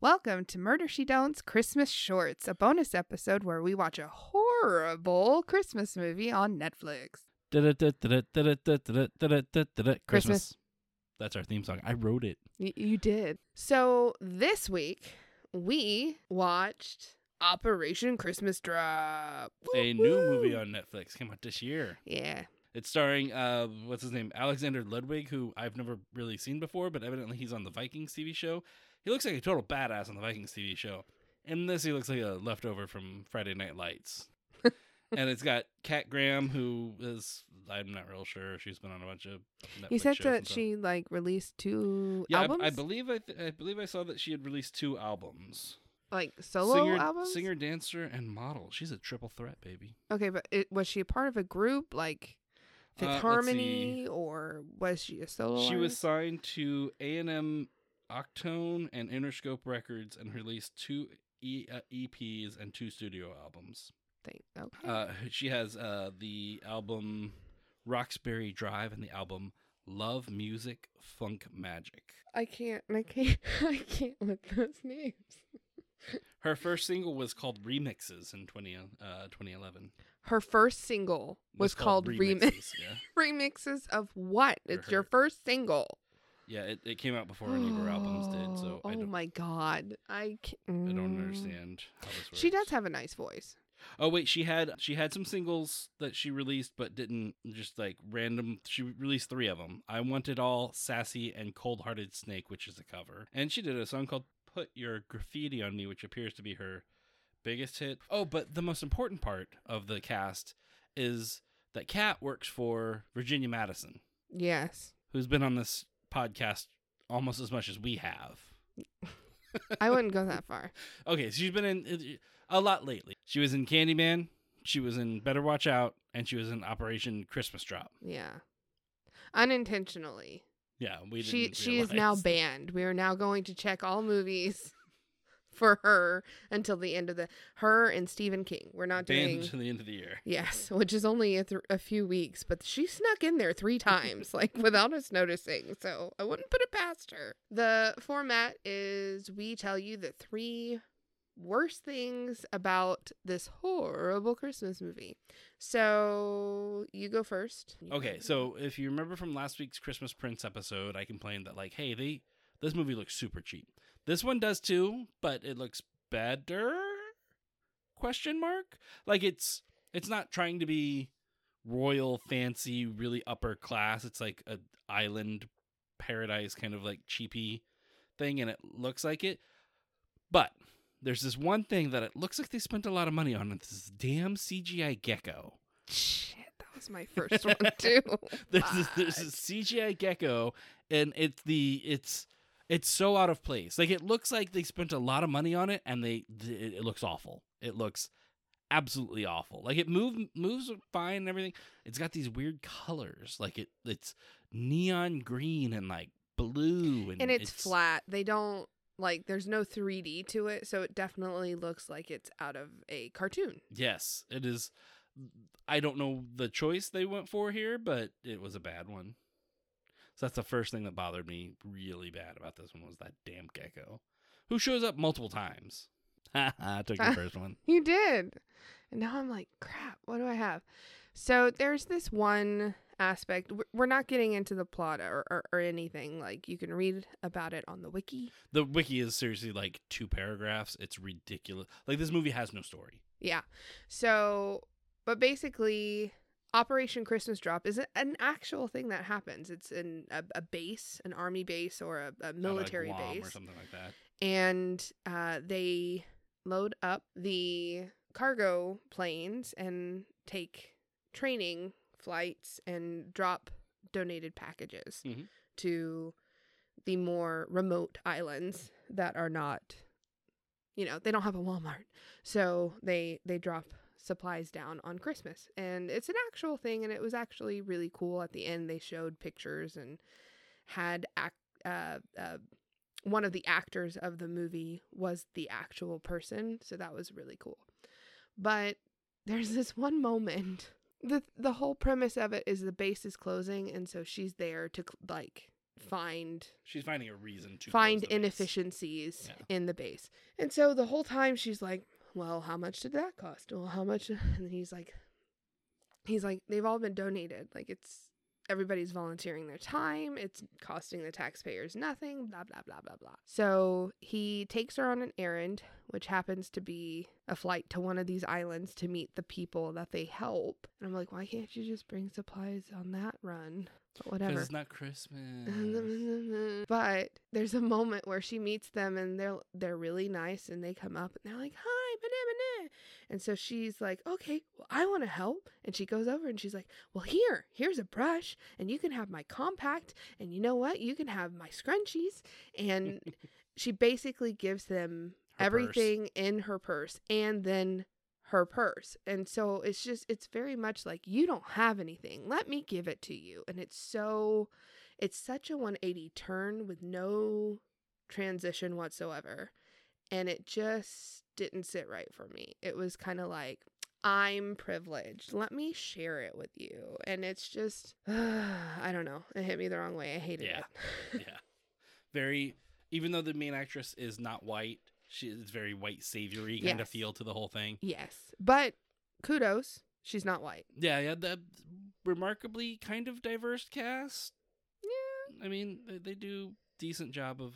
Welcome to Murder She Don't's Christmas Shorts, a bonus episode where we watch a horrible Christmas movie on Netflix. Christmas. That's our theme song. I wrote it. Y- you did. So this week we watched Operation Christmas Drop. A new movie on Netflix came out this year. Yeah. It's starring uh what's his name? Alexander Ludwig, who I've never really seen before, but evidently he's on the Vikings TV show. He looks like a total badass on the Vikings TV show. In this he looks like a leftover from Friday Night Lights. and it's got Kat Graham, who is I'm not real sure. She's been on a bunch of Netflix You said that she like released two Yeah, albums, I, I believe I, th- I believe I saw that she had released two albums. like solo singer, albums. singer, dancer, and model. She's a triple threat, baby. Okay, but it, was she a part of a group like Fifth Uh, Harmony, or was she a solo? She was signed to A and M, Octone, and Interscope Records, and released two e- uh, EPs and two studio albums. Thing. Okay. Uh, she has uh, the album Roxbury Drive and the album Love Music Funk Magic. I can't. I can't. I can't with those names. Her first single was called Remixes in 20, uh, 2011. Her first single was, called, Remix. Remixes. yeah. Remixes of what? It's your first single. Yeah, it, it came out before any of her albums did, so oh don't, my god, I can't, I don't understand how this works. She does have a nice voice. Oh wait, she had she had some singles that she released, but didn't just like random. She released three of them. I want it all, sassy, and cold hearted snake, which is a cover. And she did a song called "Put Your Graffiti on Me," which appears to be her biggest hit. Oh, but the most important part of the cast is that Kat works for Virginia Madsen, Yes, who's been on this podcast almost as much as we have. I wouldn't go that far. Okay, so she's been in a lot lately. She was in Candyman, she was in Better Watch Out, and she was in Operation Christmas Drop. Yeah, unintentionally. Yeah, we she she is now banned. We are now going to check all movies for her until the end of the her and Stephen King. We're not banned doing until the end of the year. yes, which is only a, th- a few weeks, but she snuck in there three times, like without us noticing. So I wouldn't put it past her. The format is we tell you the three worst things about this horrible Christmas movie. So you go first. Okay, so if you remember from last week's Christmas Prince episode, I complained that like, hey, they this movie looks super cheap. This one does too, but it looks better? Question mark? Like it's it's not trying to be royal, fancy, really upper class. It's like a island paradise kind of like cheapy thing, and it looks like it. But there's this one thing that it looks like they spent a lot of money on. It's this damn CGI gecko. Shit, that was my first one too. there's this, there's this CGI gecko, and it's the it's it's so out of place. Like it looks like they spent a lot of money on it, and they it, it looks awful. It looks absolutely awful. Like it move moves fine and everything. It's got these weird colors. Like it it's neon green and like blue, and, and it's, flat. They don't like there's no 3D to it, so it definitely looks like it's out of a cartoon. Yes, it is. I don't know the choice they went for here, but it was a bad one. So that's the first thing that bothered me really bad about this one was that damn gecko, who shows up multiple times. I took the first one. You did. And now I'm like, crap, what do I have? So there's this one aspect. We're not getting into the plot or, or, or anything. Like, you can read about it on the wiki. The wiki is seriously like two paragraphs. It's ridiculous. Like this movie has no story. Yeah. So, but basically, Operation Christmas Drop is an actual thing that happens. It's in a, a base, an army base, or a, a military Guam base. or something like that. and uh, they load up the cargo planes and take training flights and drop donated packages Mhm. to the more remote islands that are not you know they don't have a walmart so they they drop supplies down on christmas and it's an actual thing and it was actually really cool at the end they showed pictures and had act uh, uh one of the actors of the movie was the actual person, so that was really cool. But there's this one moment. The The whole premise of it is the base is closing, and so she's there to like find She's finding a reason to find close the base. inefficiencies Yeah. in the base. And so the whole time she's like, "Well, how much did that cost? Well, how much?" And he's like, "He's like, they've all been donated. Like it's everybody's volunteering their time. It's costing the taxpayers nothing. Blah blah blah blah blah." So he takes her on an errand, which happens to be a flight to one of these islands to meet the people that they help. And I'm like, "Why can't you just bring supplies on that run?" But whatever. it's not Christmas. but there's a moment where she meets them and they're they're really nice and they come up and they're like hi banana and so she's like okay well i want to help and she goes over and she's like well here here's a brush and you can have my compact and you know what you can have my scrunchies and she basically gives them Her purse. everything in her purse and then her purse. And so it's just it's very much like you don't have anything. Let me give it to you. And it's so it's such a 180 turn with no transition whatsoever. And it just didn't sit right for me. It was kind of like I'm privileged. Let me share it with you. And it's just I don't know. It hit me the wrong way. I hated Yeah. it. yeah. Very even though the main actress is not white, she is very white saviory kind of feel to the whole thing. yes. But kudos. She's not white. Yeah, yeah, the remarkably kind of diverse cast. Yeah. I mean, they, they do decent job of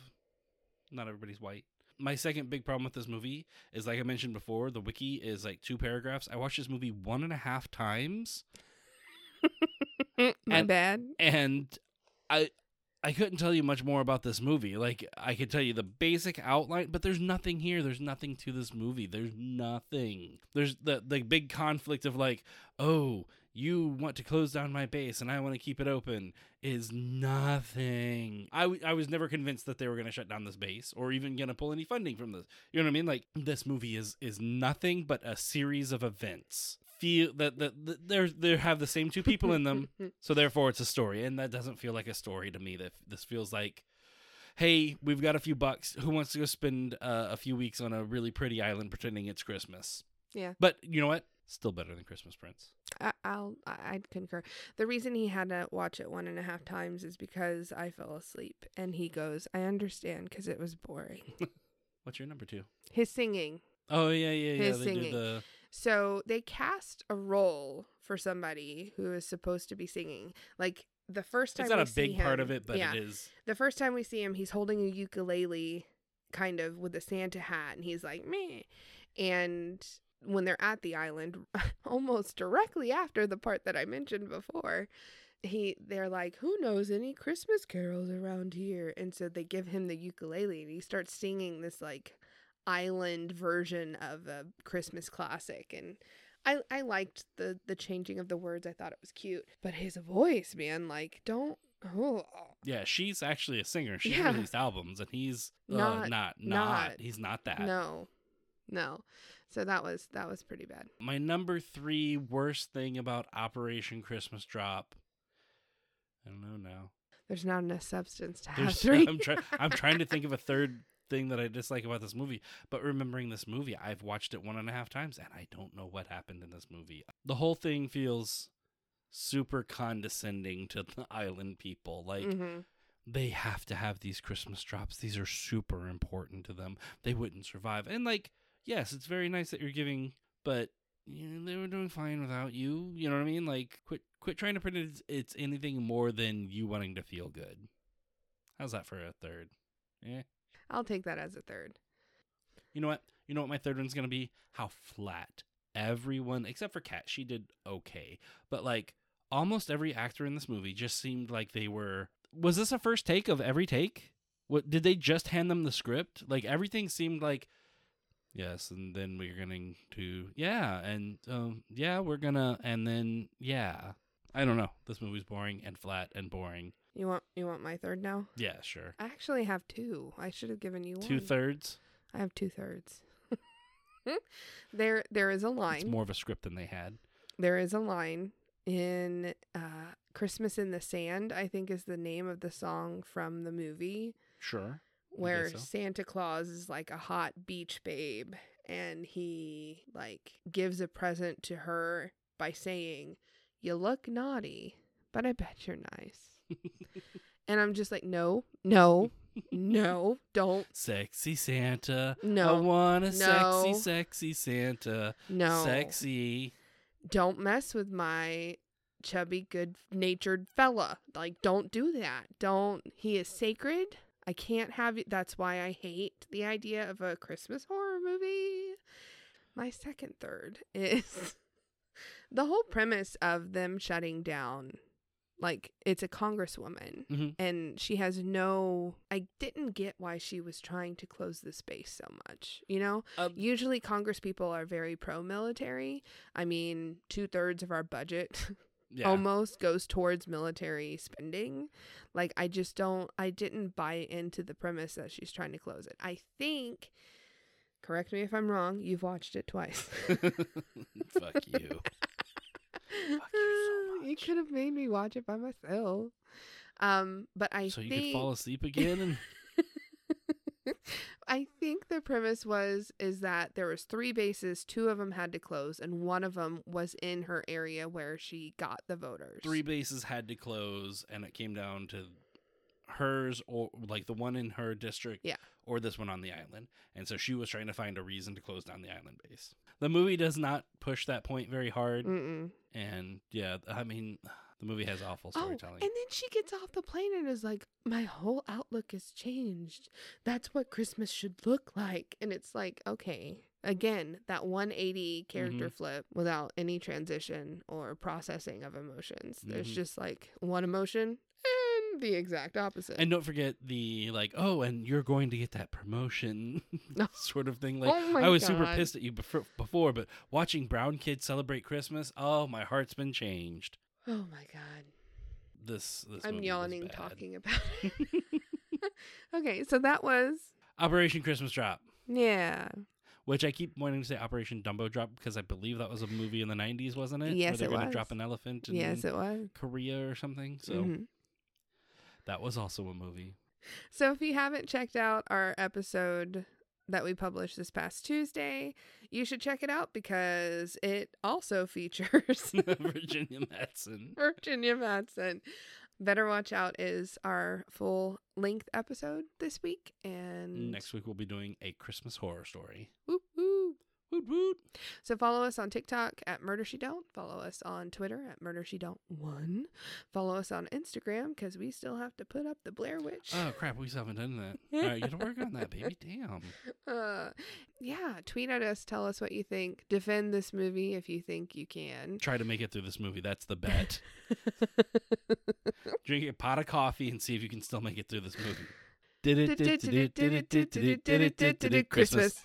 not everybody's white. My second big problem with this movie is like I mentioned before, the wiki is like two paragraphs. I watched this movie one and a half times My And- bad. and I I couldn't tell you much more about this movie. Like I could tell you the basic outline, but there's nothing here. There's nothing to this movie. There's nothing. There's the the big conflict of like, oh, you want to close down my base and I want to keep it open is nothing. I, w- I was never convinced that they were going to shut down this base or even going to pull any funding from this. You know what I mean? Like this movie is is nothing but a series of events. Feel that that they're they have the same two people in them. So therefore, it's a story, and that doesn't feel like a story to me. That this feels like, hey, we've got a few bucks. Who wants to go spend uh, a few weeks on a really pretty island pretending it's Christmas? Yeah. But you know what? Still better than Christmas Prince. I, I'll I- I'd concur. The reason he had to watch it one and a half times is because I fell asleep, and he goes, "I understand because it was boring." What's your number two? His singing. Oh yeah, yeah, yeah. His they singing. the So they cast a role for somebody who is supposed to be singing. Like the first time It's not we a big part of it, but yeah, it is. the first time we see him, he's holding a ukulele, kind of with a Santa hat, and he's like meh. And when they're at the island, almost directly after the part that I mentioned before, he they're like, "Who knows any Christmas carols around here?" And so they give him the ukulele, and he starts singing this like island version of a Christmas classic, and. I, I liked the the changing of the words. I thought it was cute, but his voice, man, like don't oh Yeah, she's actually a singer. she Yeah. released albums, and he's uh, Not- not, not, not. He's not that. No, no. So that was that was pretty bad. My number three worst thing about Operation Christmas Drop. I don't know now. There's not enough substance to have There's- three. I'm trying. I'm trying to think of a third thing that I dislike about this movie. But remembering this movie, I've watched it one and a half times, and I don't know what happened in this movie. The whole thing feels super condescending to the island people. Like hmm they have to have these Christmas drops. These are super important to them. They wouldn't survive. And like, yes, it's very nice that you're giving, but you know, they were doing fine without you. You know what I mean? Like, quit quit trying to pretend it's, it's anything more than you wanting to feel good. How's that for a third? Eh. I'll take that as a third. You know what? You know what my third one's gonna be? How flat everyone except for Kat, she did okay. But like almost every actor in this movie just seemed like they were was this a first take of every take? What did they just hand them the script? Like everything seemed like yes, and then we're going to yeah, and um yeah, we're gonna and then yeah. I don't know. This movie's boring and flat and boring. You want you want my third now? Yeah, sure. I actually have two. I should have given you one. Two thirds. I have two thirds. there there is a It's line. more of a script than they had. there is a line in uh, Christmas in the Sand. I think is the name of the song from the movie. Sure. Where so. Santa Claus is like a hot beach babe and he like gives a present to her by saying, "You look naughty, but I bet you're nice." And I'm just like, no, no, no, don't, Sexy Santa. No. I no, want a sexy, sexy Santa. no. Sexy. Don't mess with my chubby, good natured fella. Like, don't do that. Don't. He is sacred. I can't have it. That's why I hate the idea of a Christmas horror movie. My second third is the whole premise of them shutting down. Like, it's a congresswoman hmm and she has no i didn't get why she was trying to close the space so much you know Uh, usually congress people are very pro-military i mean two-thirds of our budget yeah. almost goes towards military spending. Like i just don't i didn't buy into the premise that she's trying to close it. I think correct me if i'm wrong you've watched it twice. Fuck you. you so you could have made me watch it by myself. Um but i so you think could fall asleep again and I think the premise was is that there was three bases, two of them had to close, and one of them was in her area where she got the voters. three bases had to close and it came down to hers or like the one in her district Yeah. or this one on the island and so she was trying to find a reason to close down the island base the movie does not push that point very hard Mm-mm. and yeah i mean the movie has awful storytelling. Oh, storytelling and then she gets off the plane and is like, "My whole outlook has changed. That's what Christmas should look like." And it's like, okay, again, that 180 character Mm-hmm. flip without any transition or processing of emotions. There's Mhm. just like one emotion and the exact opposite. and don't forget the like oh and you're going to get that promotion sort of thing like oh i was super pissed at you before, before but watching brown kids celebrate christmas oh my heart's been changed Oh my god. this, this I'm yawning talking about it. okay, so that was Operation Christmas Drop, yeah. which I keep wanting to say Operation Dumbo Drop because I believe that was a movie in the 90s, wasn't it? Yes, Where they're it was. drop an elephant in Yes, it was. Korea or something. So Mhm. that was also a movie. So if you haven't checked out our episode that we published this past Tuesday, you should check it out because it also features Virginia Madsen. Virginia Madsen. Better Watch Out is our full length episode this week. And Next week we'll be doing a Christmas horror story. Woo. Woot woot. So follow us on TikTok at Murder She Don't. Follow us on Twitter at Murder She Don't One. Follow us on Instagram because we still have to put up the Blair Witch. Oh crap, we still haven't done that. All right, you gotta work on that, baby. Damn. Uh, yeah, tweet at us. Tell us what you think. Defend this movie if you think you can. Try to make it through this movie. That's the bet. Drink a pot of coffee and see if you can still make it through this movie. Did it, did it, did it, did it, did it, did it, did it, did it, Christmas.